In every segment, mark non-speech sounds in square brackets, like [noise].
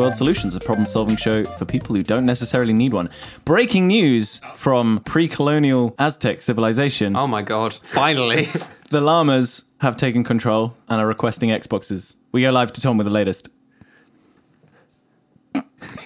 World Solutions, a problem solving show for people who don't necessarily need one. Breaking news from pre colonial Aztec civilization Oh my god! Finally, [laughs] [laughs] the llamas have taken control and are requesting Xboxes. We go live to Tom with the latest.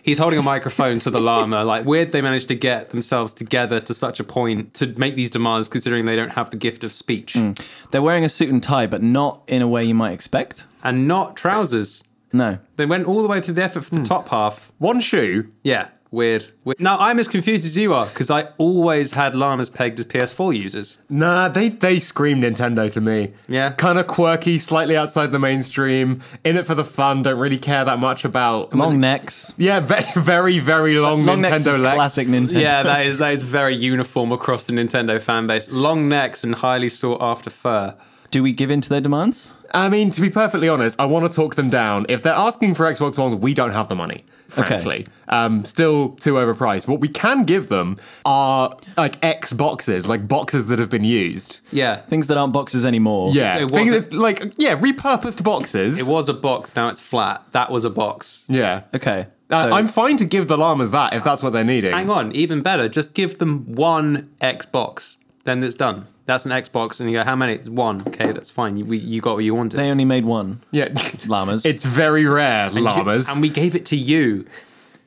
he's holding a microphone to the llama. Like weird, they managed to get themselves together to such a point to make these demands, considering they don't have the gift of speech mm. They're wearing a suit and tie, but not in a way you might expect. and not trousers. No. They went all the way through the effort for the hmm. top half. One shoe. Yeah, weird. weird. Now I'm as confused as you are because I always had llamas pegged as PS4 users. Nah, they they scream Nintendo to me. Yeah. Kind of quirky, slightly outside the mainstream. In it for the fun. Don't really care that much about Long necks. Yeah, ve- very very long, Long necks Nintendo is legs. classic Nintendo. Yeah, that is that is very uniform across the Nintendo fan base. Long necks and highly sought after fur. Do we give in to their demands? I mean, to be perfectly honest, I want to talk them down. If they're asking for Xbox Ones, we don't have the money. Frankly, um, still too overpriced. What we can give them are like X boxes, like boxes that have been used. Yeah, Things that aren't boxes anymore. Yeah, It things wasn't- that- like yeah, repurposed boxes. it was a box. Now it's flat. That was a box. yeah. Okay. Uh, So- I'm fine to give the llamas that if that's what they're needing. Hang on, even better. Just give them one Xbox. Then it's done. That's an Xbox, and you go, how many? It's one. Okay, that's fine. You, we, you got what you wanted. they only made one. Yeah, [laughs] Llamas. It's very rare, llamas. and we gave it to you.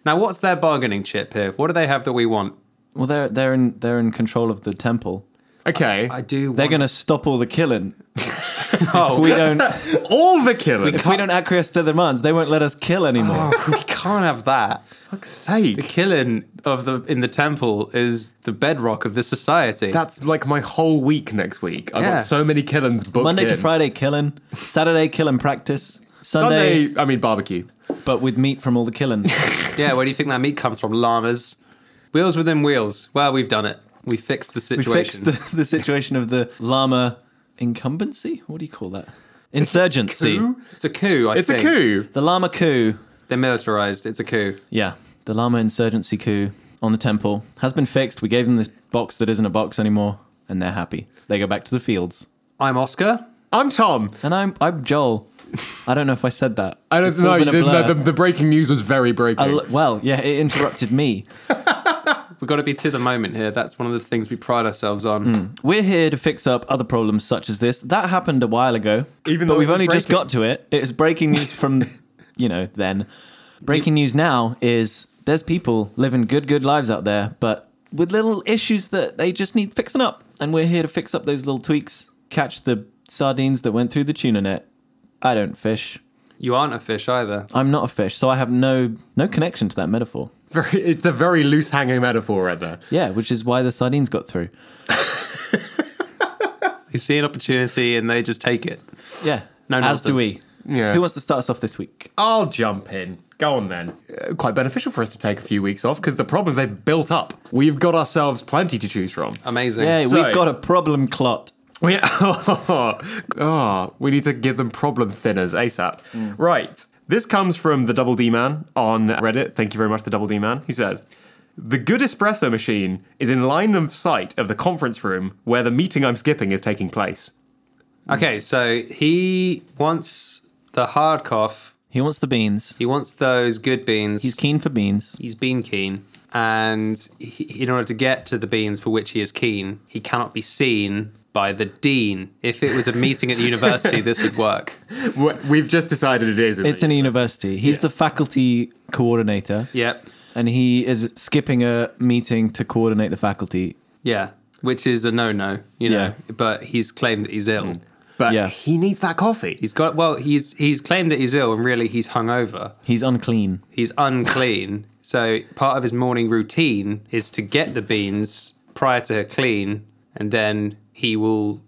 Now, what's their bargaining chip here? What do they have that we want? well, they're they're in they're in control of the temple. okay, I do. They're want- going to stop all the killing. [laughs] Oh, [laughs] If we don't [laughs] all the killing. if we don't acquiesce to their demands, they won't let us kill anymore. Oh, we can't have that. fuck's sake. The killing of the in the temple is the bedrock of this society. That's like my whole week next week. I've Yeah. got so many killings booked Monday to. Friday killing, Saturday killing practice, Sunday, Sunday, I mean barbecue. but with meat from all the killing. [laughs] yeah, where do you think that meat comes from? Llamas. Wheels within wheels. Well, we've done it. We fixed the situation. we fixed the, the situation of the llama incumbency. What do you call that? Insurgency. It's a coup. I It's a coup. The llama coup. They're militarized. It's a coup. Yeah, the llama insurgency coup on the temple has been fixed. We gave them this box that isn't a box anymore, and they're happy. They go back to the fields. I'm Oscar. I'm Tom. And I'm I'm Joel. I don't know if I said that. I don't It's all know. been a The, blur. the, the breaking news was very breaking. I l- well, yeah, it interrupted me. [laughs] We've got to be to the moment here. That's one of the things we pride ourselves on. Hmm. We're here to fix up other problems such as this. That happened a while ago, Even but though we've it was only just got to it. It's breaking news from, [laughs] you know, then. Breaking news now is there's people living good, good lives out there, but with little issues that they just need fixing up, and we're here to fix up those little tweaks. Catch the sardines that went through the tuna net. I don't fish. You aren't a fish either. I'm not a fish, so I have no no connection to that metaphor. Very, it's a very loose hanging metaphor right there. Yeah, which is why the sardines got through. [laughs] They see an opportunity and they just take it. Yeah, No as do we. Yeah. Who wants to start us off this week? I'll jump in. Go on then. Uh, quite beneficial for us to take a few weeks off because the problems they've built up. We've got ourselves plenty to choose from. Amazing. Yeah, So- we've got a problem clot. We, [laughs] oh, we need to give them problem thinners ASAP. Right. This comes from the Double D Man on Reddit. Thank you very much, the Double D Man. He says, The good espresso machine is in line of sight of the conference room where the meeting I'm skipping is taking place. Okay, so he wants the hard cough. He wants the beans. He wants those good beans. He's keen for beans. He's bean keen. And he, in order to get to the beans for which he is keen, he cannot be seen by the dean. If it was a meeting at the university, this would work. [laughs] We- We've just decided it is. It's in a university. He's the faculty coordinator, Yep. and he is skipping a meeting to coordinate the faculty. Yeah. Which is a no no, you know. Yeah. But he's claimed that he's ill. Mm. but yeah. he needs that coffee. He's got well, he's he's claimed that he's ill and really he's hungover. He's unclean. He's unclean. so part of his morning routine is to get the beans prior to her clean, and then he will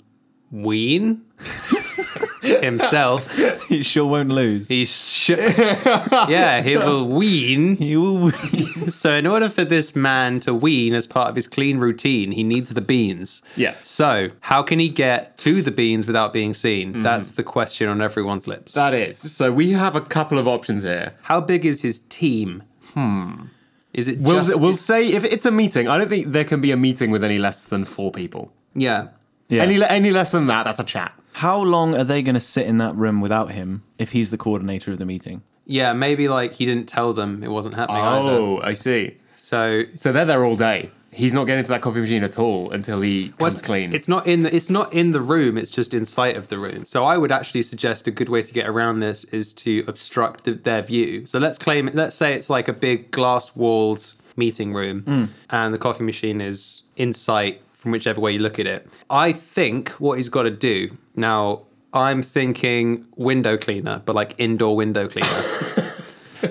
wean [laughs] himself. He sure won't lose. He sh- yeah, he will wean. [laughs] He will. So in order for this man to wean as part of his clean routine, he needs the beans. Yeah. So how can he get to the beans without being seen? That's the question on everyone's lips. That is. So we have a couple of options here. How big is his team? Hmm. Is it We'll, just we'll say if it's a meeting, I don't think there can be a meeting with any less than four people. yeah. Yeah. Any, any less than that, that's a chat. How long are they going to sit in that room without him if he's the coordinator of the meeting? Yeah, maybe like he didn't tell them it wasn't happening either. Oh, I see. So So they're there all day. He's not getting to that coffee machine at all until he Well, comes it's- clean. It's not in the it's not in the room. It's just in sight of the room. So I would actually suggest a good way to get around this is to obstruct the, their view. So let's claim let's say it's like a big glass walled meeting room, mm. and the coffee machine is in sight from whichever way you look at it. I think what he's got to do now. I'm thinking window cleaner, but like indoor window cleaner. [laughs]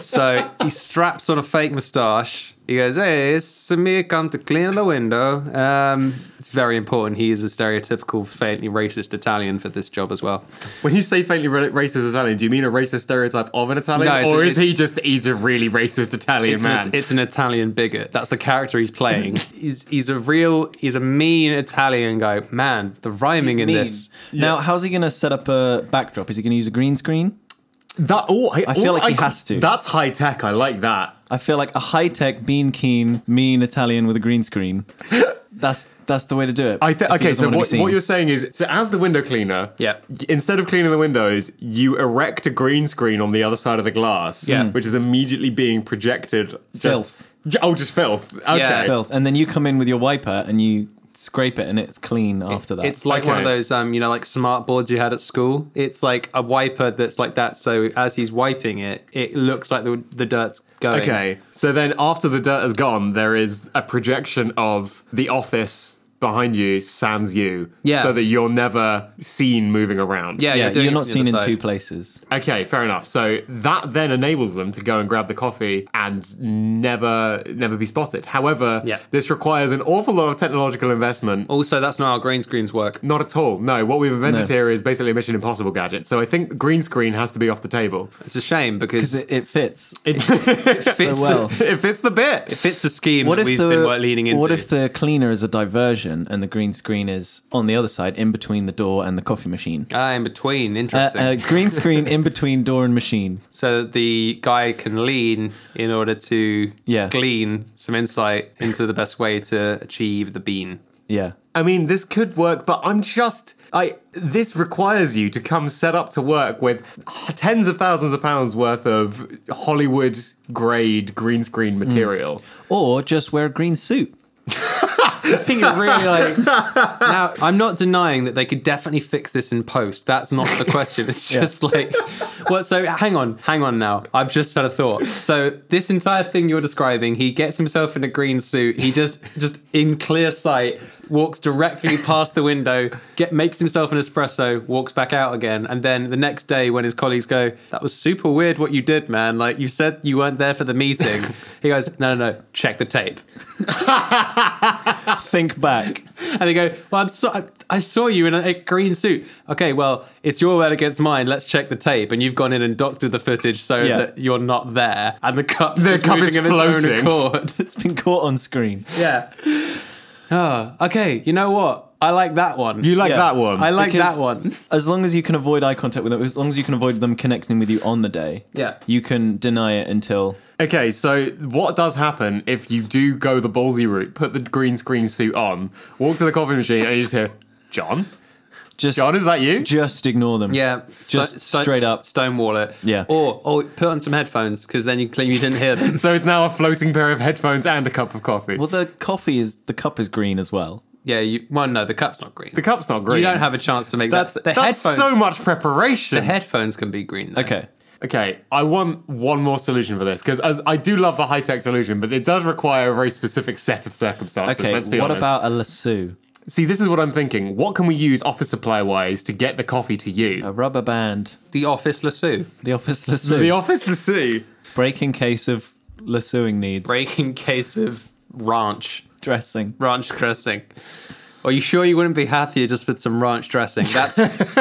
So he straps on a fake moustache. He goes, "Hey, it's Samir come to clean the window." Um, it's very important. He is a stereotypical, faintly racist Italian for this job as well. when you say faintly ra- racist Italian, do you mean a racist stereotype of an Italian, No, it's- or is he just he's a really racist Italian It's, man? it's, it's an Italian bigot. That's the character he's playing. [laughs] he's he's a real, he's a mean Italian guy. Man, the rhyming in Mean. this. Now, how's he going to set up a backdrop? Is he going to use a green screen? That, oh, I, I feel oh, like he ca- has to. That's high tech. I like that. I feel like a high tech, bean keen, mean Italian with a green screen. [laughs] That's that's the way to do it. I th- if he okay, so what, what you're saying is, so as the window cleaner, Yeah. instead of cleaning the windows, you erect a green screen on the other side of the glass, Yeah. which is immediately being projected. Just, Filth. J- oh, just filth. Okay. Yeah. filth, and then you come in with your wiper and you scrape it, and it's clean after that. It's like one of those, um, you know, like smart boards you had at school. It's like a wiper that's like that. So as he's wiping it, it looks like the, the dirt's going. Okay, so then after the dirt has gone, there is a projection of the office behind you, sans you, Yeah. so that you're never seen moving around. Yeah, yeah, you're, you're not seen in other two places. Okay, fair enough. So that then enables them to go and grab the coffee and never never be spotted. However, Yeah. this requires an awful lot of technological investment. Also, that's not how green screens work. Not at all. No, what we've invented No. here is basically a Mission Impossible gadget. So I think green screen has to be off the table. It's a shame because Because it, it fits it, [laughs] so fits well. the, it fits the bit. it fits the scheme What that if we've the been wo- leaning into. what if the cleaner is a diversion and the green screen is on the other side, in between the door and the coffee machine? ah, in between, Uh, interesting. a green screen in between door and machine. [laughs] so the guy can lean in order to Yeah. glean some insight into the best way to achieve the bean. Yeah. I mean, this could work, but I'm just I. This requires you to come set up to work with tens of thousands of pounds worth of Hollywood grade green screen material. Or just wear a green suit. [laughs] I think it really like. now, I'm not denying that they could definitely fix this in post. That's not the question. It's just like, well, so hang on, hang on now. I've just had a thought. So this entire thing you're describing, he gets himself in a green suit. He just, just in clear sight, walks directly past the window, get makes himself an espresso, walks back out again, and then the next day when his colleagues go, "That was super weird what you did, man. Like you said you weren't there for the meeting." [laughs] he goes, "No, no, no. Check the tape." [laughs] Think back. And they go, "Well, I'm so, I, I saw you in a, a green suit. Okay, well, it's your word against mine. Let's check the tape." And you've gone in and doctored the footage so Yeah. that you're not there, and the cup's The cup is of its own floating. [laughs] It's been caught on screen. yeah. Oh, okay. You know what? I like that one. You like Yeah. that one? I like Because- that one. As long as you can avoid eye contact with them, as long as you can avoid them connecting with you on the day, Yeah. you can deny it until. Okay, so what does happen if you do go the ballsy route, put the green screen suit on, walk to the coffee machine, and you just hear, John? Just, John, is that you? just ignore them. Yeah, Just straight up. stonewall it. Yeah. or or put on some headphones because then you claim you didn't hear them. [laughs] So it's now a floating pair of headphones and a cup of coffee. Well, the coffee is the cup is green as well. yeah, you. Well, no, the cup's not green. the cup's not green. you don't have a chance to make That's, that. The that's so much preparation. the headphones can be green. Though. Okay. Okay, I want one more solution for this because I do love the high tech solution, but it does require a very specific set of circumstances. Okay. let's be What honest. about a lasso? See, this is what I'm thinking. What can we use office supply wise to get the coffee to you? A rubber band. The office lasso. The office lasso. the office lasso. see. Break in case of lassoing needs. Breaking case of ranch. dressing. Ranch dressing. Are you sure you wouldn't be happier just with some ranch dressing? That's [laughs]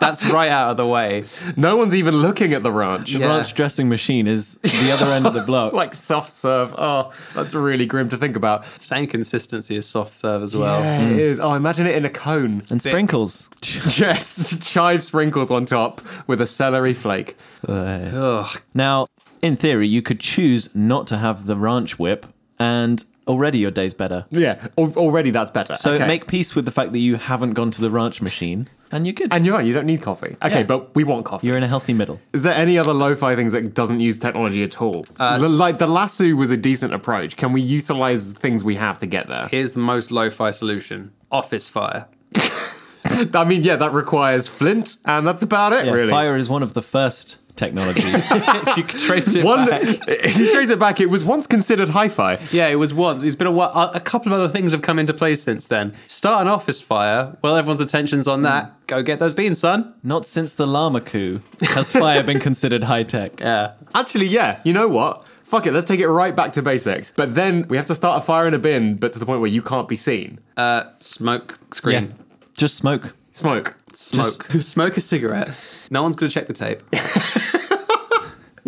that's right out of the way. No one's even looking at the ranch. The Yeah. ranch dressing machine is the other end of the block. [laughs] Like soft serve. Oh, that's really grim to think about. Same consistency as soft serve as well. Yeah, hmm. it is. Oh, imagine it in a cone. and sprinkles. [laughs] Yes, chive sprinkles on top with a celery flake. Uh, Ugh. Now, in theory, you could choose not to have the ranch whip and already your day's better. Yeah, al- already that's better. So Okay. make peace with the fact that you haven't gone to the ranch machine, and you're good. And you're right, you don't need coffee. Okay, Yeah. but we want coffee. you're in a healthy middle. Is there any other lo-fi things that doesn't use technology at all? Uh, the, like the lasso was a decent approach. Can we utilize things we have to get there? Here's the most lo-fi solution: office fire. [laughs] I mean, yeah, that requires flint, and that's about it, Yeah, really. Fire is one of the first technologies. [laughs] if you could trace it One, back. if you trace it back, it was once considered hi-fi. Yeah, it was once. It's been a while. A a couple of other things have come into play since then. Start an office fire. Well, everyone's attention's on that. Go get those beans, son. Not since the llama coup has fire been considered high tech. [laughs] Yeah. Actually, yeah, you know what? Fuck it, let's take it right back to basics. But then we have to start a fire in a bin, but to the point where you can't be seen. Uh, smoke screen. just smoke. Smoke. Smoke. [laughs] Smoke a cigarette. No one's gonna check the tape.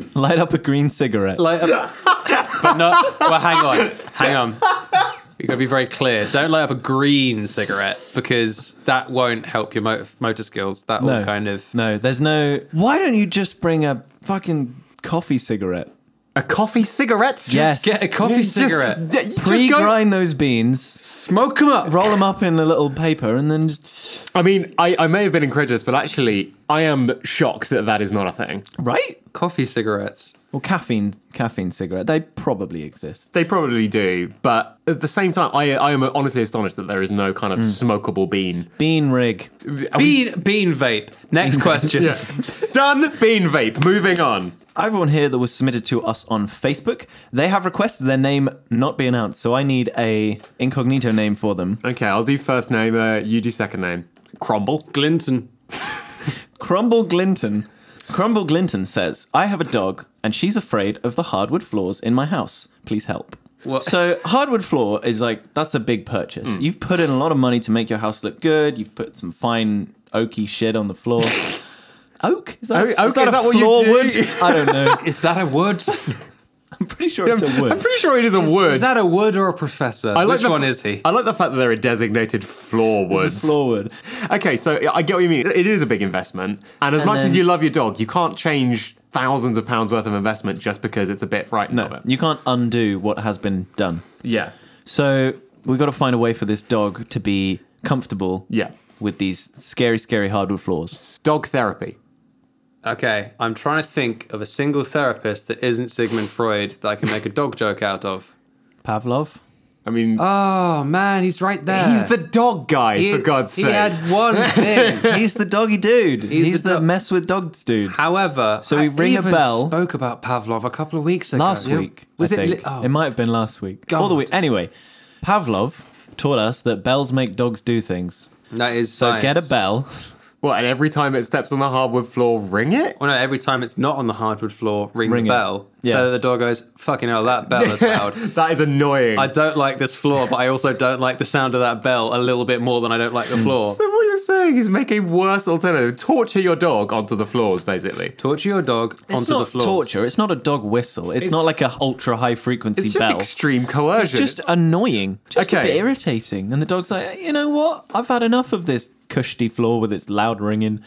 [laughs] Light up a green cigarette. Light up, [laughs] but not. Well, hang on, hang on. You gotta be very clear. Don't light up a green cigarette because that won't help your motor, motor skills. That will no, kind of. no. There's no. Why don't you just bring a fucking coffee cigarette? A coffee cigarette? Just Yes. Get a coffee Just- cigarette. yeah, you just go- Pre-grind those beans, Smoke them up. roll them up in a little paper, and then just, I mean, I, I may have been incredulous, but actually, I am shocked that that is not a thing. right. Coffee cigarettes. Well, caffeine, caffeine cigarette. They probably exist. They probably do, but at the same time, I, I am honestly astonished that there is no kind of smokable bean. Bean rig. Are we- Bean bean vape. Next [laughs] question. Yeah. Done. Bean vape. Moving on. Everyone here that was submitted to us on Facebook, they have requested their name not be announced, so I need a incognito name for them. Okay, I'll do first name. Uh, you do second name. Crumble. Glinton. [laughs] Crumble Glinton. Crumble Glinton says, I have a dog and she's afraid of the hardwood floors in my house. Please help. What? So, hardwood floor is like, that's a big purchase. Hmm. You've put in a lot of money to make your house look good. You've put some fine oaky shit on the floor. [laughs] Oak? Is that, Oh, is oak, that is a that what you floor do? wood? I don't know. [laughs] Is that a wood? [laughs] I'm pretty sure it's a [laughs] wood. I'm pretty sure it is a word. Is that a wood or a professor? I like Which the- one is he? I like the fact that there are a designated floor It's a floor wood. Okay, so I get what you mean. It is a big investment, and as And much then- as you love your dog, you can't change thousands of pounds worth of investment just because it's a bit frightened of No, it. you can't undo what has been done. Yeah, So, we've got to find a way for this dog to be comfortable yeah. with these scary, scary hardwood floors. Dog therapy. Okay, I'm trying to think of a single therapist that isn't Sigmund Freud that I can make a dog joke out of. Pavlov? I mean, Oh man, he's right there. he's the dog guy He- for God's sake. he had one [laughs] thing. He's the doggy dude. He's, the the, dog- mess with dogs dude. However, So we I ring a even bell. Spoke about Pavlov a couple of weeks ago. Last Yeah. week, was I it? think. li- oh. It might have been last week. Or the God. week. Anyway, Pavlov taught us that bells make dogs do things. that is So science. get a bell. What? And every time it steps on the hardwood floor, ring it. Well, no, every time it's not on the hardwood floor, ring, Ring it. the bell. Yeah. So the dog goes, "Fucking hell, that bell is loud." [laughs] that is annoying. I don't like this floor, but I also don't like the sound of that bell a little bit more than I don't like the [laughs] floor. so what you're saying is make a worse alternative. Torture your dog onto the floors, basically. Torture your dog It's onto not the floor. torture. It's not a dog whistle. It's, It's- not like a ultra high frequency bell. It's just bell. extreme it's just annoying. Just a Okay. bit irritating. And the dog's like, you know what? I've had enough of this cushy floor with its loud ringing.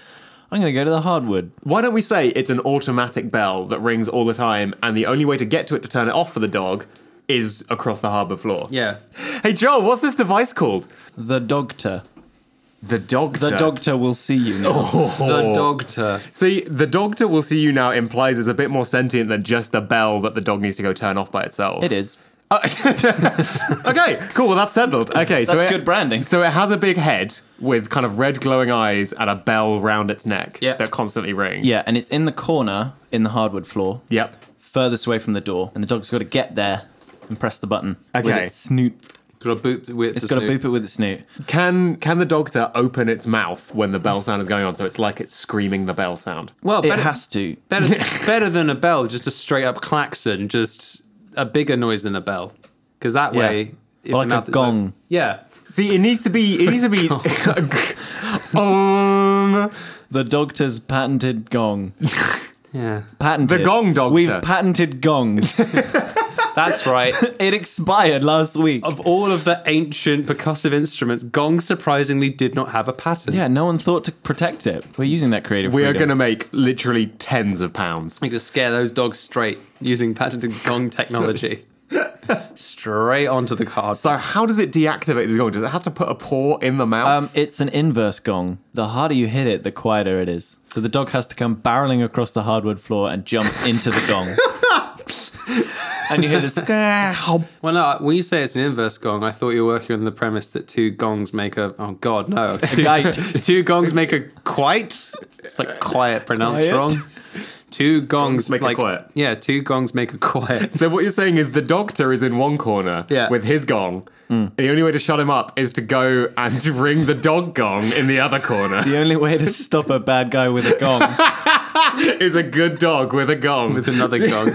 I'm going to go to the hardwood. Why don't we say it's an automatic bell that rings all the time, and the only way to get to it to turn it off for the dog is across the harbour floor? Yeah. Hey Joel, what's this device called? The dogter. The dogter. The doctor will see you now. Oh. The doctor. See, the dogter will see you now implies it's a bit more sentient than just a bell that the dog needs to go turn off by itself. It is. Uh, [laughs] okay, cool. Well, that's settled. Okay, so That's it, good branding. So it has a big head with kind of red glowing eyes and a bell round its neck Yeah. that constantly rings. Yeah, and it's in the corner in the hardwood floor, Yep. furthest away from the door, and the dog's got to get there and press the button. With Okay. its snoot. Got to boop with It's the got to snoot. boop it with its snoot. Can can the doctor open its mouth when the bell sound is going on, so it's like it's screaming the bell sound? Well, It better, has to. better, [laughs] better than a bell, just a straight up klaxon, just a bigger noise than a bell. Because that Yeah. way, if Or like the a mouth is gong. open- yeah. See, it needs to be. It needs to be. [laughs] [laughs] um, The doctor's patented gong. Yeah. Patented. The gong doctor. We've patented gongs. That's right. [laughs] it expired last week. of all of the ancient percussive instruments, gong surprisingly did not have a pattern. Yeah, no one thought to protect it. We're using that creative we are freedom. going to make literally tens of pounds. You could scare those dogs straight using patented gong technology. [laughs] straight onto the card. So how does it deactivate this gong? Does it have to put a paw in the mouth? Um, it's an inverse gong. The harder you hit it, the quieter it is. So the dog has to come barreling across the hardwood floor and jump into the gong. [laughs] [laughs] and you hear this. [laughs] Well, no, when you say it's an inverse gong, I thought you were working on the premise that two gongs make a. Oh God, no! [laughs] Two, two gongs make a quite. It's like quiet pronounced Quiet? wrong. Two gongs, make a like, quiet. Yeah, two gongs make a quiet. so what you're saying is the doctor is in one corner Yeah. with his gong. And the only way to shut him up is to go and ring the dog gong in the other corner. The only way to stop a bad guy with a gong. is a good dog with a gong. with another gong.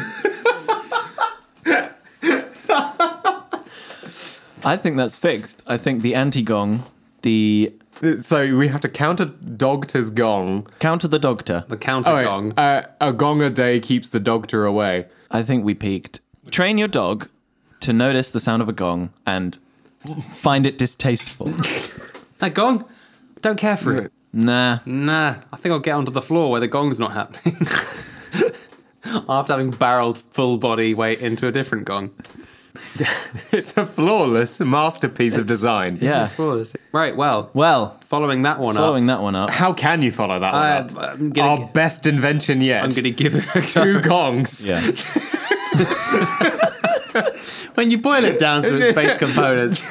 I think that's fixed. I think the anti gong, the so we have to counter a dog to's gong. counter the doctor. The counter Oh, wait, gong. uh, a gong a day keeps the doctor away. I think we peaked. Train your dog to notice the sound of a gong and find it distasteful. [laughs] That gong? Don't care for it. nah. Nah, I think I'll get onto the floor where the gong's not happening. [laughs] After having barreled full body weight into a different gong. [laughs] It's a flawless masterpiece of design. Yeah. It's flawless. Right, well, Well, following that one following that one up. How can you follow that one up? I'm gonna- Our best invention yet. I'm going to give it a Two go. gongs. Yeah. [laughs] When you boil it down to its base [laughs] components,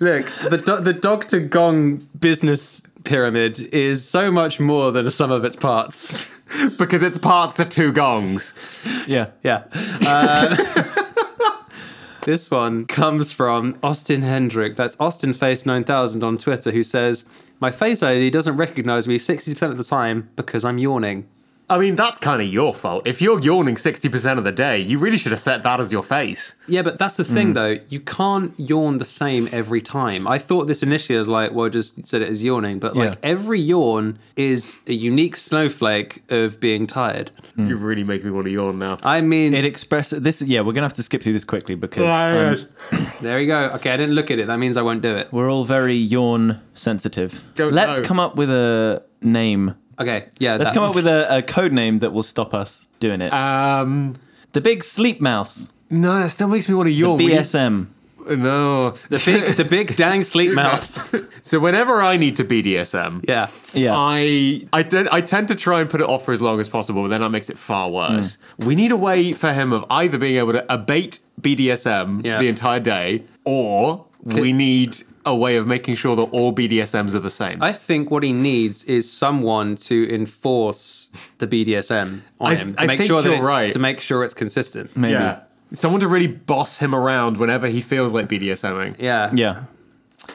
look, the, do- the Dr. Gong business pyramid is so much more than a sum of its parts. Because its parts are two gongs. Yeah. Yeah. Uh, this one comes from Austin Hendrick. That's Austin Face 9000 on Twitter, who says, My Face ID doesn't recognize me 60% of the time because I'm yawning. I mean, that's kind of your fault. If you're yawning 60% of the day, you really should have set that as your face. Yeah, but that's the thing, though. You can't yawn the same every time. I thought this initially was like, well, just said it as yawning. But like Yeah. every yawn is a unique snowflake of being tired. You really make me want to yawn now. I mean, It expresses this. Yeah, we're gonna have to skip through this quickly because um, [coughs] there you go. Okay, I didn't look at it. That means I won't do it. we're all very yawn sensitive. Don't Let's know. come up with a name. Okay, yeah. Let's that- come up with a, a code name that will stop us doing it. Um, the big sleep mouth. no, that still makes me want to yawn. Need- BSM. No. the big, [laughs] the big dang sleep mouth. [laughs] So whenever I need to BDSM, Yeah. Yeah. I I, tend, I tend to try and put it off for as long as possible, but then that makes it far worse. We need a way for him of either being able to abate BDSM Yeah. the entire day, or we need a way of making sure that all BDSMs are the same. I think what he needs is someone to enforce the BDSM on I- him to I make think sure that you're it's, right. to make sure it's consistent. Maybe. yeah. Someone to really boss him around whenever he feels like BDSMing. Yeah. Yeah.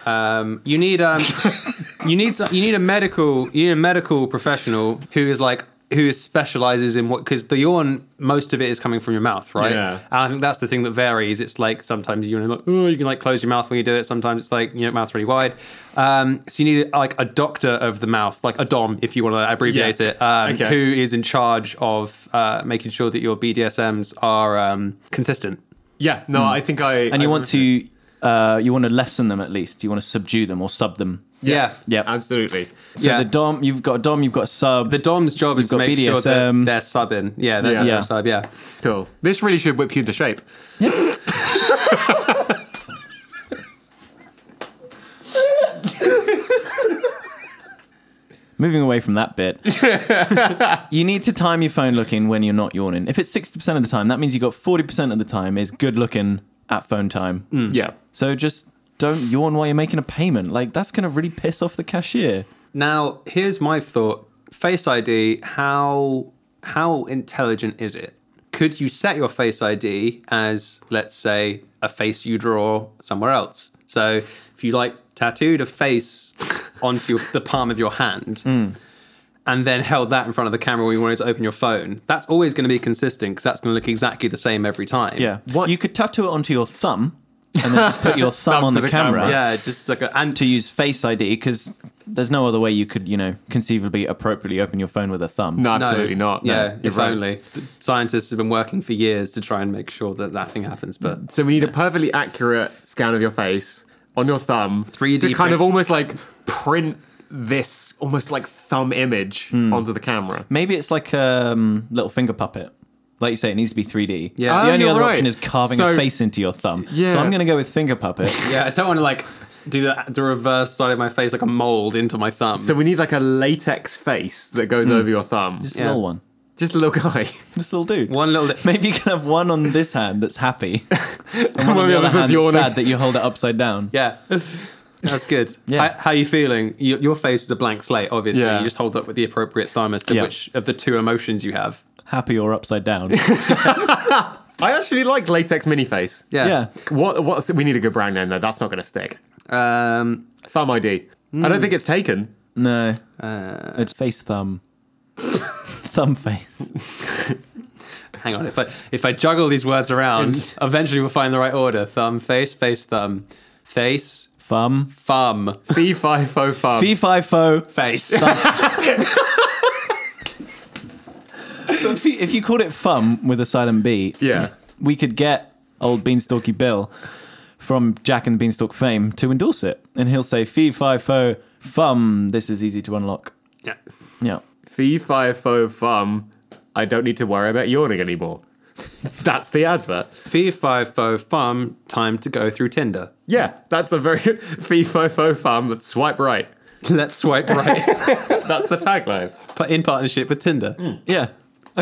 Um, you need um, [laughs] you need some- you need a medical you need a medical professional who is like who specializes in what because the yawn most of it is coming from your mouth, right? Yeah. And I think that's the thing that varies. It's like sometimes you like oh you can like close your mouth when you do it. Sometimes it's like you know mouth's really wide. Um, so you need like a doctor of the mouth, like a dom if you want to abbreviate Yeah. it, um, Okay. who is in charge of uh, making sure that your BDSMs are um, consistent. Yeah, no, I think I. And I you want to uh, you want to lessen them at least. You want to subdue them or sub them. Yeah. Yeah. Absolutely. So Yeah. the dom, you've got a dom, you've got a sub. The dom's job is to got make sure that they're subbing. Yeah, they're, Yeah. they're Yeah. sub. Yeah. Cool. This really should whip you into shape. [laughs] Moving away from that bit, [laughs] you need to time your phone looking when you're not yawning. If it's 60% of the time, that means you've got 40% of the time is good looking at phone time. Mm. Yeah. So just don't yawn while you're making a payment. Like, that's going to really piss off the cashier. Now, here's my thought: Face ID. How how intelligent is it? Could you set your Face ID as, let's say, a face you draw somewhere else? So if you like tattooed a face [laughs] onto your, the palm of your hand. Hmm. And then held that in front of the camera when you wanted to open your phone. That's always going to be consistent because that's going to look exactly the same every time. Yeah. What- You could tattoo it onto your thumb and then just put your thumb Thumb on the, the camera. camera. Yeah, just like a, and To use Face ID because there's no other way you could, you know, conceivably appropriately open your phone with a thumb. No, No, absolutely not. No, Yeah, you're if right. only. Scientists have been working for years to try and make sure that that thing happens, but So we need a perfectly accurate scan of your face on your thumb. 3D to kind print. of almost like print this almost like thumb image onto the camera. Maybe it's like a um, little finger puppet. Like you say, it needs to be 3D. Yeah. The Oh, only you're other right. option is carving So- a face into your thumb. Yeah. So I'm going to go with finger puppet. [laughs] Yeah, I don't want to like do the, the reverse side of my face like a mold into my thumb. So we need like a latex face that goes mm. over your thumb. Just Yeah. a little one. Just a little guy. [laughs] Just a little dude. one little. [laughs] Maybe you can have one on this hand that's happy, and one One on the other hand that's yawning. sad that you hold it upside down. Yeah. That's good. Yeah. How, how you feeling? Your, your face is a blank slate, obviously. Yeah. You just hold up with the appropriate thumb as to Yeah. which of the two emotions you have. Happy or upside down. [laughs] [laughs] I actually like latex mini face. Yeah. yeah. What? What? We need a good brand name though. That's not going to stick. Um, Thumb ID. I don't think it's taken. No, uh, it's face thumb. [laughs] thumb face. hang on. If I if I juggle these words around, eventually we'll find the right order. Thumb, face, face, thumb, face, Thumb. thumb, Fee fi fo fum. Fee fi fo. face. If you, if you called it thumb with a silent B, Yeah. we could get old Beanstalky Bill from Jack and Beanstalk fame to endorse it, and he'll say fee fi fo fum. This is easy to unlock. yeah. Yeah. Fee fi fo fum. I don't need to worry about yawning anymore. [laughs] That's the advert. Fee fi fo fum. Time to go through Tinder. Yeah, that's a very good [laughs] fee fi fo fum. Let's swipe right. [laughs] Let's swipe right. That's the tagline. but in partnership with Tinder. Yeah.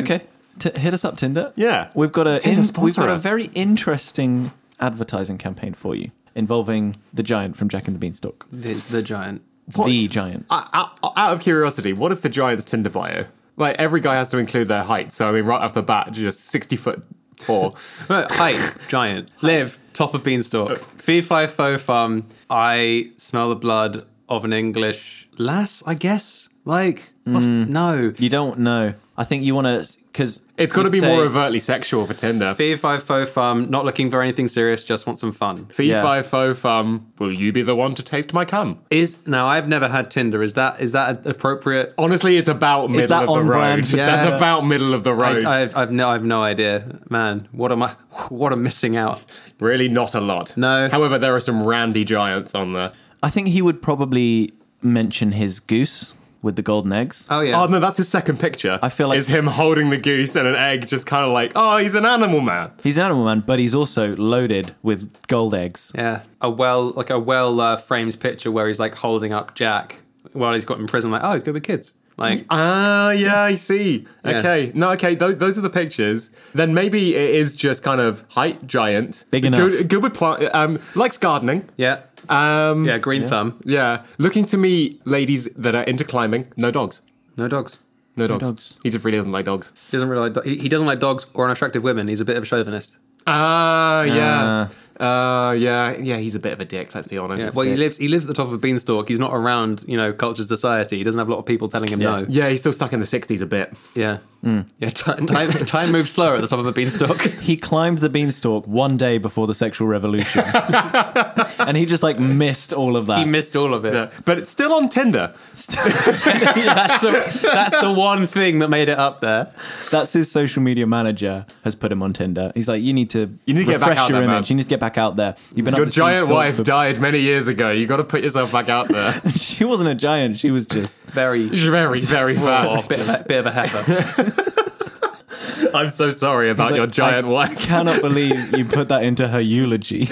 Okay. T- hit us up, Tinder. Yeah. We've got a Tinder in- sponsor we've got us. a very interesting advertising campaign for you involving the giant from Jack and the Beanstalk. The, the giant. The giant. Out, out- out of curiosity, what is the Giants Tinder bio? Like every guy has to include their height, so I mean, right off the bat, just sixty foot four. [laughs] Right, height, giant. Live, top of beanstalk. Fee fi fo fum. I smell the blood of an English lass, I guess. Like, what's, hmm. no. You don't know. I think you want to because It's got to be more overtly sexual for Tinder. Fee fi fo fum. Not looking for anything serious, just want some fun. Fee Yeah. fi fo fum. Will you be the one to taste my cum? Is now I've never had Tinder. Is that is that appropriate? Honestly, it's about middle that of the road. Is that on road. brand? [laughs] Yeah. That's about middle of the road. I, I've, I've no I've no idea, man. What am I? [laughs] What am missing out? really, not a lot. No. However, there are some randy giants on there. I think he would probably mention his goose with the golden eggs. Oh yeah. Oh no, that's his second picture. I feel like- is him holding the goose and an egg, just kind of like, oh, he's an animal man. He's an animal man, but he's also loaded with gold eggs. Yeah, a well like a well uh, framed picture where he's like holding up Jack while he's got in prison. Like, oh, he's good with kids. Like, Ah, yeah, I see. Yeah. Okay, no, okay, th- those are the pictures. Then maybe it is just kind of height giant, Big good, enough. good with plant, um, likes gardening. yeah, Um, yeah, green thumb, yeah, looking to meet ladies that are into climbing. No dogs. no dogs. No dogs. dogs. He just really doesn't like dogs. He doesn't really like. Do- he he doesn't like dogs or unattractive women. He's a bit of a chauvinist. Ah, yeah. Uh, Uh, yeah, yeah, he's a bit of a dick, let's be honest. Yeah, well, he lives. He lives at the top of a beanstalk. He's not around, you know, culture society. He doesn't have a lot of people telling him Yeah. no. Yeah, he's still stuck in the 60s a bit. Yeah, hmm. yeah. Time, time, time moves slower at the top of a beanstalk. [laughs] He climbed the beanstalk one day before the sexual revolution, [laughs] and he just like missed all of that. he missed all of it. Yeah. But it's still on Tinder. [laughs] that's the that's the one thing that made it up there. That's his social media manager has put him on Tinder. He's like, you need to You need to get refresh back out your there, image. man. You need to get back out there. You've been Your this giant wife for- died many years ago. You got to put yourself back out there. [laughs] she wasn't a giant. She was just. Very, very, very fat. bit of a, bit of a heifer. [laughs] I'm so sorry about like, your giant wife. I [laughs] wife. Cannot believe you put that into her eulogy.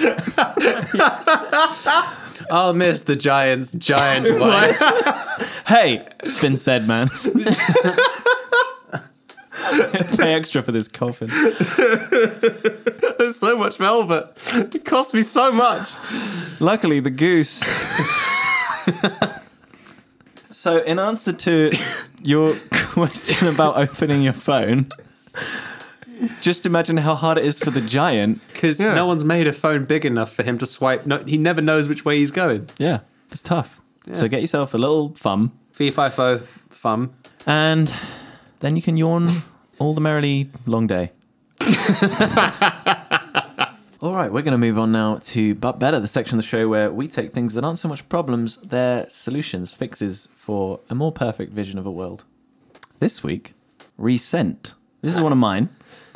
I'll miss the giant's giant wife. hey, it's been said, man. [laughs] Pay extra for this coffin. [laughs] There's so much velvet. It cost me so much. Luckily, the goose. so, in answer to your question about opening your phone, just imagine how hard it is for the giant. Because Yeah. no one's made a phone big enough for him to swipe. No, he never knows which way he's going. Yeah, it's tough. So, get yourself a little thumb, Fee fi fo fum. and then you can yawn all the merrily long day. [laughs] All right, we're going to move on now to But Better, the section of the show where we take things that aren't so much problems, they're solutions, fixes for a more perfect vision of a world. This week, Resent. This is one of mine.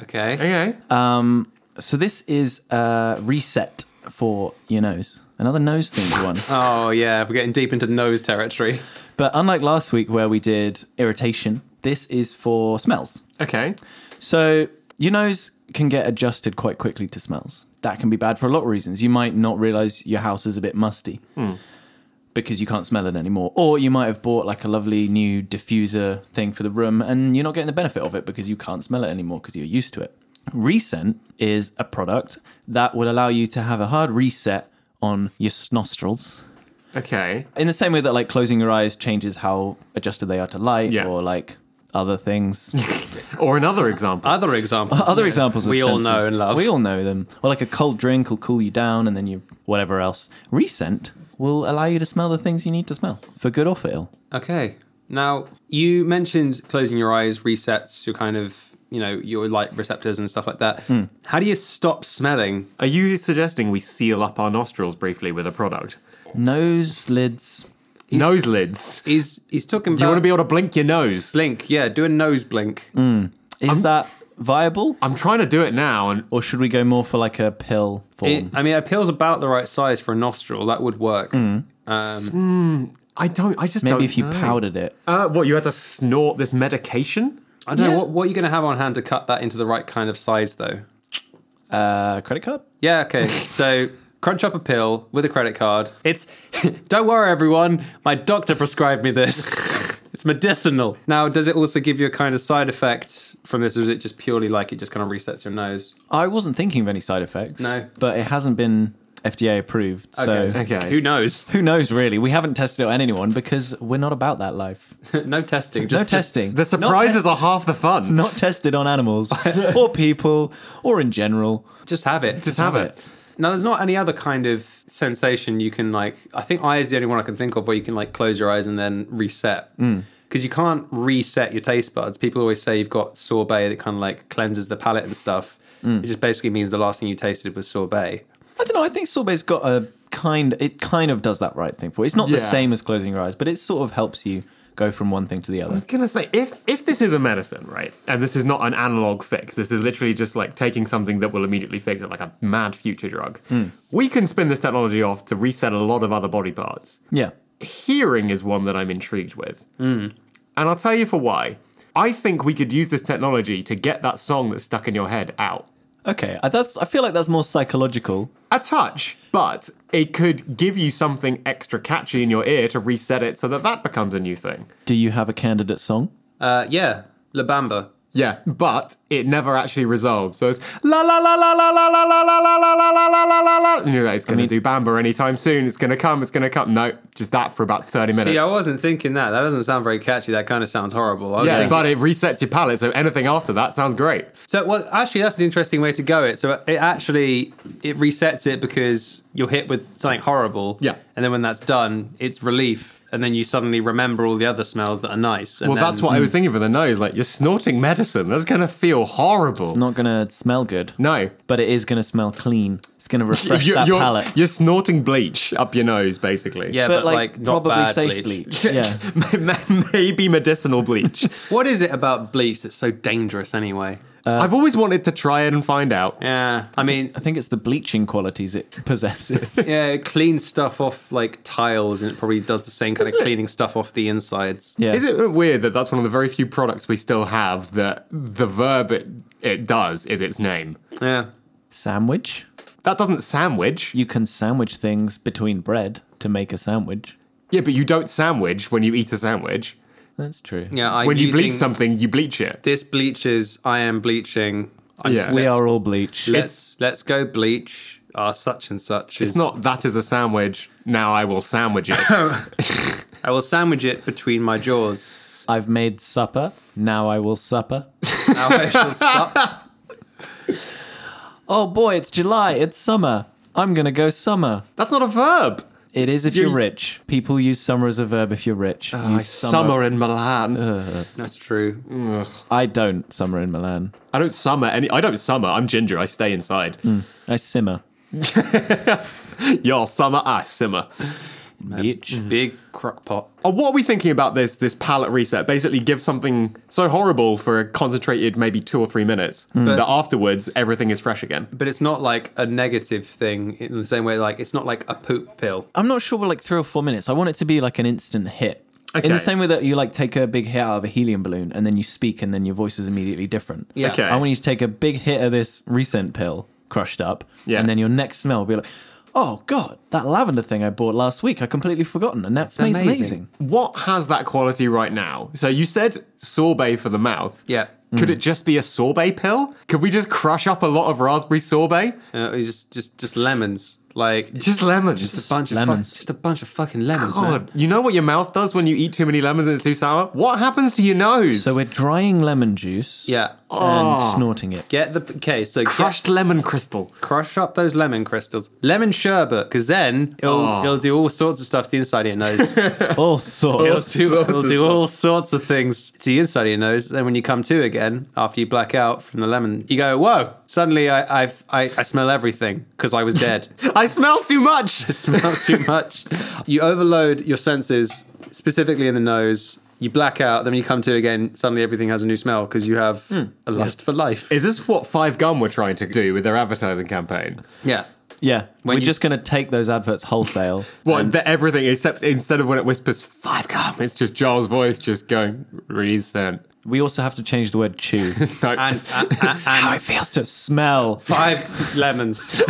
Okay. Okay. Um, so this is uh, Reset for your nose. Another nose themed one. [laughs] Oh yeah, we're getting deep into nose territory. But unlike last week where we did irritation, this is for smells. Okay. So Your nose can get adjusted quite quickly to smells. That can be bad for a lot of reasons. You might not realize your house is a bit musty hmm. because you can't smell it anymore. Or you might have bought like a lovely new diffuser thing for the room and you're not getting the benefit of it because you can't smell it anymore because you're used to it. Recent is a product that would allow you to have a hard reset on your nostrils. Okay. In the same way that like closing your eyes changes how adjusted they are to light Yeah. or like other things. [laughs] Or another example. Other examples. other examples of we all senses. know and love. We all know them. Or like a cold drink will cool you down and then you whatever else. Recent will allow you to smell the things you need to smell for good or for ill. Okay. Now, you mentioned closing your eyes resets your kind of, you know, your light receptors and stuff like that. Hmm. How do you stop smelling? Are you suggesting we seal up our nostrils briefly with a product? Nose lids. Nose lids. He's he's talking Do you want to be able to blink your nose? blink. Yeah, do a nose blink. Is that viable? I'm trying to do it now, and Or should we go more for like a pill form? It, I mean, a pill's about the right size for a nostril. That would work. Hmm. Um, I don't. I just don't. Maybe if you know. powdered it. Uh, what you had to snort this medication? I don't know what what are you going to have on hand to cut that into the right kind of size, though. Uh, credit card? Yeah. Okay. [laughs] So crunch up a pill with a credit card. It's [laughs] don't worry, everyone. My doctor prescribed me this. [laughs] it's medicinal. Now, does it also give you a kind of side effect from this, or is it just purely like it just kind of resets your nose? I wasn't thinking of any side effects. No. But it hasn't been FDA approved. So Okay. Okay. Who knows? [laughs] who knows really? We haven't tested it on anyone because we're not about that life. no testing. no Just testing. The surprises are half the fun. not tested on animals or people or in general. Just have it. Just have it. Now, there's not any other kind of sensation you can like. I think eye is the only one I can think of where you can like close your eyes and then reset. Hmm. Because you can't reset your taste buds. People always say you've got sorbet that kind of like cleanses the palate and stuff. Hmm. It just basically means the last thing you tasted was sorbet. I don't know. I think sorbet's got a kind. It kind of does that right thing for you. It's not the same as closing your eyes, but it sort of helps you go from one thing to the other. I was gonna say if if this is a medicine, right, and this is not an analog fix, this is literally just like taking something that will immediately fix it, like a mad future drug. Hmm. We can spin this technology off to reset a lot of other body parts. Yeah. Hearing is one that I'm intrigued with, hmm. and I'll tell you for why. I think we could use this technology to get that song that's stuck in your head out. Okay. I, that's. I feel like that's more psychological. A touch, but it could give you something extra catchy in your ear to reset it so that that becomes a new thing. Do you have a candidate song? Uh, yeah, La Bamba. Yeah, but it never actually resolves. So it's la la la la la la la la la la la la la la la la la. You're like, it's gonna do Bamba anytime soon. It's gonna come. It's gonna come. No, just that for about thirty minutes. See, I wasn't thinking that. That doesn't sound very catchy. That kind of sounds horrible. I was yeah, thinking- but it resets your palate. So anything after that sounds great. So, well, actually, that's an interesting way to go. It so it actually it resets it because you're hit with something horrible. Yeah. and then when that's done, it's relief, and then you suddenly remember all the other smells that are nice. And Well, then- that's what I was mm. thinking for the nose. Like you're snorting medicine. That's gonna feel horrible. It's not gonna smell good. no. But it is gonna smell clean. It's gonna [laughs] refresh You're, that you're, palate. you're snorting bleach up your nose, basically. Yeah, but, but, like, like, not probably bad safe bleach. bleach. Yeah. [laughs] maybe medicinal bleach. [laughs] What is it about bleach that's so dangerous anyway? Uh, I've always wanted to try it and find out. Yeah, I mean, I think it's the bleaching qualities it possesses. yeah, it cleans stuff off like tiles, and it probably does the same kind Is of it? cleaning stuff off the insides. yeah. Is it weird that that's one of the very few products we still have that the verb it, it does is its name? Yeah, Sandwich? That doesn't sandwich. You can sandwich things between bread to make a sandwich. Yeah, but you don't sandwich when you eat a sandwich. That's true. yeah. I'm when you bleach something, you bleach it. this bleaches. I am bleaching. I'm- Yeah. We are all bleach. Let's let's go bleach. Our such and such. It's is, not that is a sandwich. Now I will sandwich it. [laughs] I will sandwich it between my jaws. I've made supper. Now I will supper. Now I shall sup. [laughs] Oh boy, it's July. It's summer. I'm gonna go summer. that's not a verb. It is if You- you're rich. People use summer as a verb if you're rich. I Use summer in Milan. That's true. I don't summer in Milan. I don't summer any. I don't summer. I'm ginger. I stay inside. Hmm. I simmer. [laughs] Your summer, I simmer. Bitch. Big crock pot. Uh, what are we thinking about this this palate reset? Basically, give something so horrible for a concentrated maybe two or three minutes that afterwards everything is fresh again. But it's not like a negative thing in the same way. Like it's not like a poop pill. I'm not sure, but like three or four minutes. I want it to be like an instant hit. Okay. In the same way that you like take a big hit out of a helium balloon and then you speak and then your voice is immediately different. Yeah. Okay. I want you to take a big hit of this recent pill, crushed up, Yeah. and then your next smell will be like, oh god, that lavender thing I bought last week, I completely forgotten, and that's amazing. amazing. What has that quality right now? So you said sorbet for the mouth. Yeah. Could it just be a sorbet pill? Could we just crush up a lot of raspberry sorbet? Uh, just just just lemons. Like Just lemons. just a bunch lemons. of fuck, just a bunch of fucking lemons, man. God, you know what your mouth does when you eat too many lemons and it's too sour? What happens to your nose? So we're drying lemon juice Yeah. and ah. snorting it. Get the okay. So get- crushed lemon crystal. crush up those lemon crystals, lemon sherbet, because then it'll Oh. it'll do all sorts of stuff to the inside of your nose. [laughs] All It'll sorts. do, it'll do all sorts of things to the inside of your nose. Then when you come to again after you black out from the lemon, you go, "Whoa!" Suddenly I I've, I I smell everything because I was dead. [laughs] I smell too much. [laughs] smell too much. You overload your senses, specifically in the nose. You black out. Then when you come to again, suddenly everything has a new smell because you have hmm. a lust for life. Is this what Five Gum were trying to do with their advertising campaign? yeah. Yeah, we're just s- going to take those adverts wholesale. [laughs] What, the, everything except instead of when it whispers Five Gum, it's just Giles' voice just going, recent. We also have to change the word chew. [laughs] No. And, and, and, How and it feels to smell. five lemons.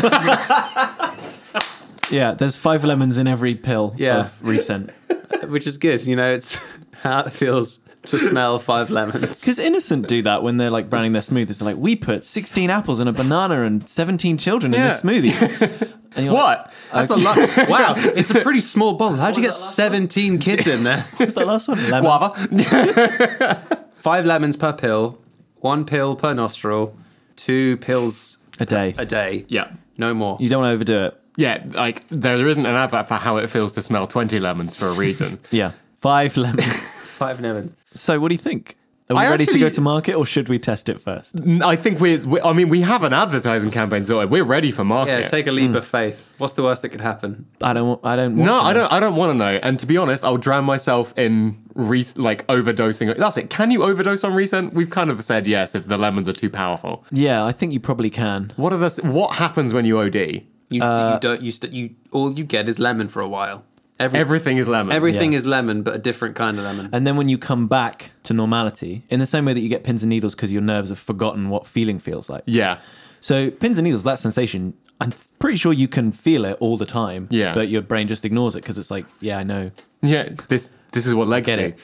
Yeah, there's five lemons in every pill Yeah. of recent. [laughs] which is good. You know, it's [laughs] how it feels to smell five lemons. Because innocent do that when they're like browning their smoothies. They're like, we put 16 apples and a banana and 17 children in this smoothie. [laughs] And you're like, what? That's a lot. Wow, it's a pretty small bottle. How'd you get 17 kids in there? What's that last one? Lemons. Guava? Five lemons per pill, one pill per nostril, two pills A day. a day. yeah. No more. You don't want to overdo it. Yeah, like there, there isn't an advert for how it feels to smell 20 lemons for a reason. [laughs] Yeah. Five lemons. [laughs] Five lemons. so, what do you think? Are we I ready to go to market or should we test it first? I think we're, we, I mean, we have an advertising campaign sorted. We're ready for market. Yeah, take a leap hmm. of faith. What's the worst that could happen? I don't I don't want no, to I don't. I don't want to know. And to be honest, I'll drown myself in re- like overdosing. That's it. Can you overdose on recent? We've kind of said yes if the lemons are too powerful. Yeah, I think you probably can. What are the? What happens when you OD? You, you uh, don't. You, st- you all you get is lemon for a while. Every, Everything is lemon. everything Yeah. is lemon, but a different kind of lemon. And then when you come back to normality, in the same way that you get pins and needles because your nerves have forgotten what feeling feels like. Yeah. So pins and needles, that sensation, I'm pretty sure you can feel it all the time. Yeah. But your brain just ignores it because it's like, yeah, I know, Yeah. This. This is what legs get do. it.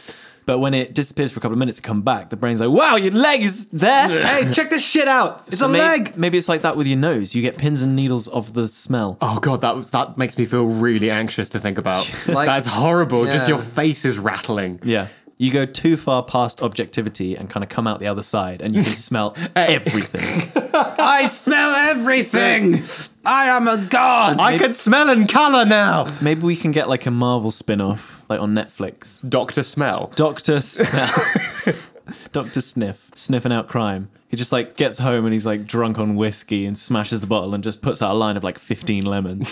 But when it disappears for a couple of minutes to come back, the brain's like, wow, your leg is there. hey, check this shit out! It's So a may- leg. Maybe it's like that with your nose. You get pins and needles of the smell. Oh god, that that makes me feel really anxious to think about. [laughs] Like- That's horrible. Just Yeah. your face is rattling. Yeah. You go too far past objectivity and kind of come out the other side and you can [laughs] smell everything. [laughs] I smell everything. I am a god. I can smell and color now. Maybe we can get like a Marvel spin off, like on Netflix. Doctor Smell. Doctor [laughs] Smell. Doctor Sniff, sniffing out crime. He just like gets home and he's like drunk on whiskey and smashes the bottle and just puts out a line of like 15 lemons.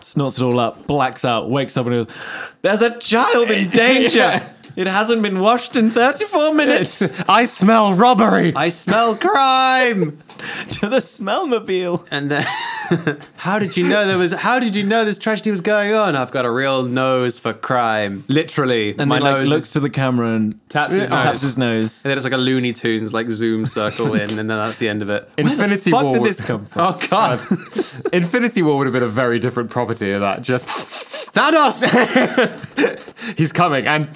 Snorts it all up, blacks out, wakes up and goes, There's a child in danger! It hasn't been washed in 34 minutes [laughs] I smell robbery. I smell crime. [laughs] to the smellmobile. And then, [laughs] how did you know there was? How did you know this tragedy was going on? I've got a real nose for crime. Literally, And my he like nose looks is- to the camera and taps his nose. taps his nose. and then it's like a Looney Tunes like zoom circle in, and then that's the end of it. Infinity Fuck War. did this come from? Oh god, uh, Infinity War would have been a very different property of that. Just Thanos! he's coming and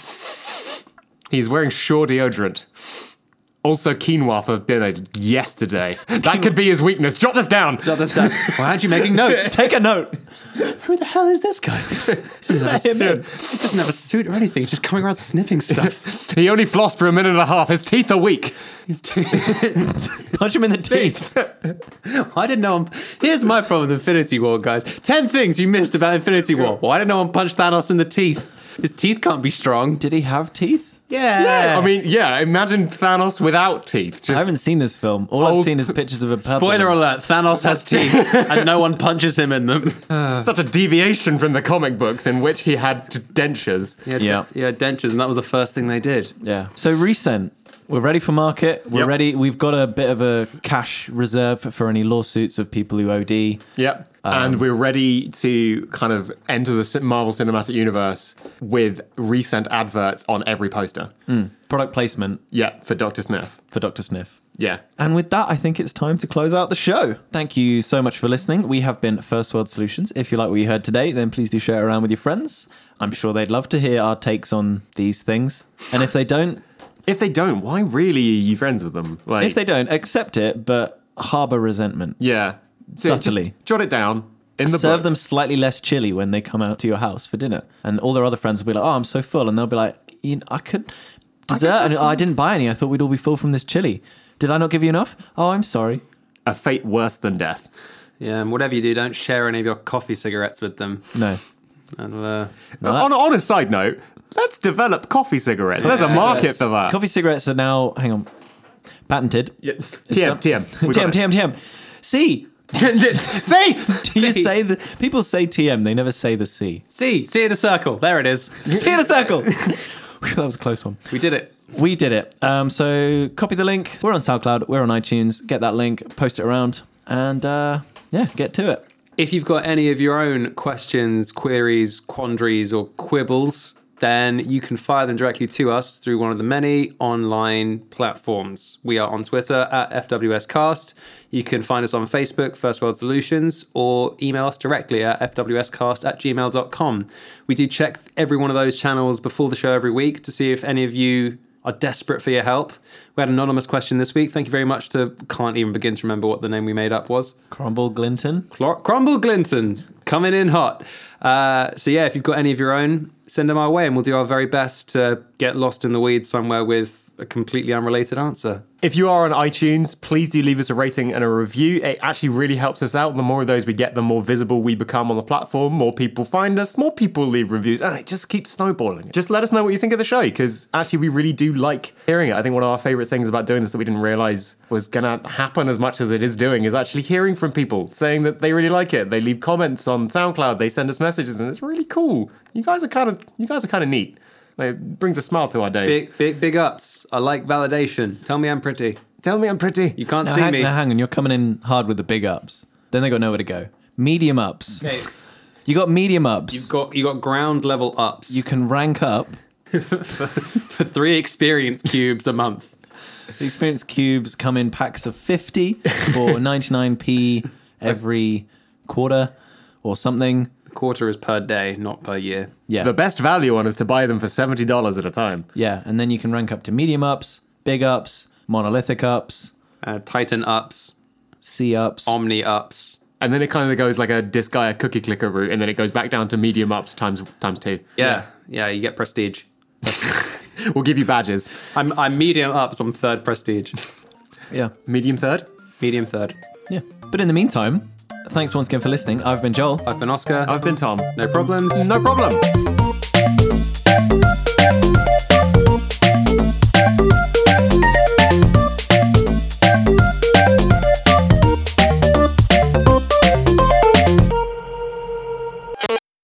he's wearing Sure deodorant. Also quinoa for dinner yesterday. That could be his weakness. Jot this down. Jot this down. [laughs] Why aren't you making notes? Take a note. Who the hell is this guy? He doesn't have a- [laughs] Him doesn't have a suit or anything. He's just coming around sniffing stuff. [laughs] He only flossed for a minute and a half. His teeth are weak. He's too- Punch him in the teeth. I did no one? Here's my problem with Infinity War, guys. Ten things you missed about Infinity War. Why didn't no one punch Thanos in the teeth? His teeth can't be strong. Did he have teeth? Yeah. I mean, yeah, imagine Thanos without teeth. I haven't seen this film. All I've Oh. seen is pictures of a purple. spoiler alert: Thanos has [laughs] teeth, and no one punches him in them. [laughs] such a deviation from the comic books in which he had dentures. He had, Yeah. he had dentures, and that was the first thing they did. Yeah. So recent, We're ready for market. We're Yep. ready. We've got a bit of a cash reserve for any lawsuits of people who OD. Yep. and um, we're ready to kind of enter the Marvel Cinematic Universe with recent adverts on every poster. Hmm. Product placement Yeah, for Dr. Sniff. for Dr. Sniff. Yeah. And with that, I think it's time to close out the show. Thank you so much for listening. We have been First World Solutions. If you like what you heard today, then please do share it around with your friends. I'm sure they'd love to hear our takes on these things. And if they don't, If they don't, why really are you friends with them? Like, if they don't, accept it, but harbor resentment. yeah, So just Subtly. jot it down in the Serve book. them slightly less chili when they come out to your house for dinner. And all their other friends will be like, oh, I'm so full. And they'll be like, "Ian, I could dessert. have and some." I didn't buy any. I thought we'd all be full from this chili. Did I not give you enough? Oh, I'm sorry. A fate worse than death. Yeah, and whatever you do, don't share any of your coffee cigarettes with them. No. And, uh, No, on, that's- on a side note, let's develop coffee cigarettes. There's a market for that. Coffee cigarettes are now, hang on, patented. Yeah. TM, TM. We got TM, TM, TM. See. See? do you say the people say TM? They never say the C. see, see in a circle. There it is. [laughs] See in a circle. [laughs] Whew, that was a close one. we did it. We did it. Um, so copy the link. We're on SoundCloud. We're on iTunes. Get that link. Post it around, and uh, yeah, get to it. If you've got any of your own questions, queries, quandaries, or quibbles, then you can fire them directly to us through one of the many online platforms. We are on Twitter at FWScast. You can find us on Facebook, First World Solutions, or email us directly at fwscast at gmail.com. We do check every one of those channels before the show every week to see if any of you are desperate for your help. We had an anonymous question this week. Thank you very much to, can't even begin to remember what the name we made up was. Crumble Glinton. Clor- Crumble Glinton coming in hot. Uh, so yeah, if you've got any of your own, send them our way, and we'll do our very best to get lost in the weeds somewhere with a completely unrelated answer. If you are on iTunes, please do leave us a rating and a review. It actually really helps us out. The more of those we get, the more visible we become on the platform. More people find us, more people leave reviews, and it just keeps snowballing. Just let us know what you think of the show, because actually we really do like hearing it. I think one of our favorite things about doing this that we didn't realize was going to happen as much as it is doing is actually hearing from people saying that they really like it. They leave comments on SoundCloud, they send us messages, and it's really cool. You guys are kind of you guys are kind of neat. It brings a smile to our days. Big, big, big ups. I like validation. Tell me I'm pretty. Tell me I'm pretty. You can't Now see hang, me. now hang on, you're coming in hard with the big ups. Then they got nowhere to go. Medium ups. Okay, You got medium ups. you've got you got ground level ups. you can rank up. [laughs] for three experience cubes a month. The experience cubes come in packs of 50 for [laughs] 99p every quarter or something. Quarter is per day, not per year. Yeah. The best value one is to buy them for seventy dollars at a time. yeah. And then you can rank up to medium ups, big ups, monolithic ups, Uh, Titan ups, C ups. Omni ups. And then it kind of goes like a Disgaea cookie clicker route, and then it goes back down to medium ups times times two. Yeah, yeah, you get prestige. [laughs] We'll give you badges. I'm I'm medium ups on third prestige. yeah. Medium third. Medium third. Yeah. But in the meantime, thanks once again for listening. I've been Joel. I've been Oscar. I've been Tom. no problems. No problem.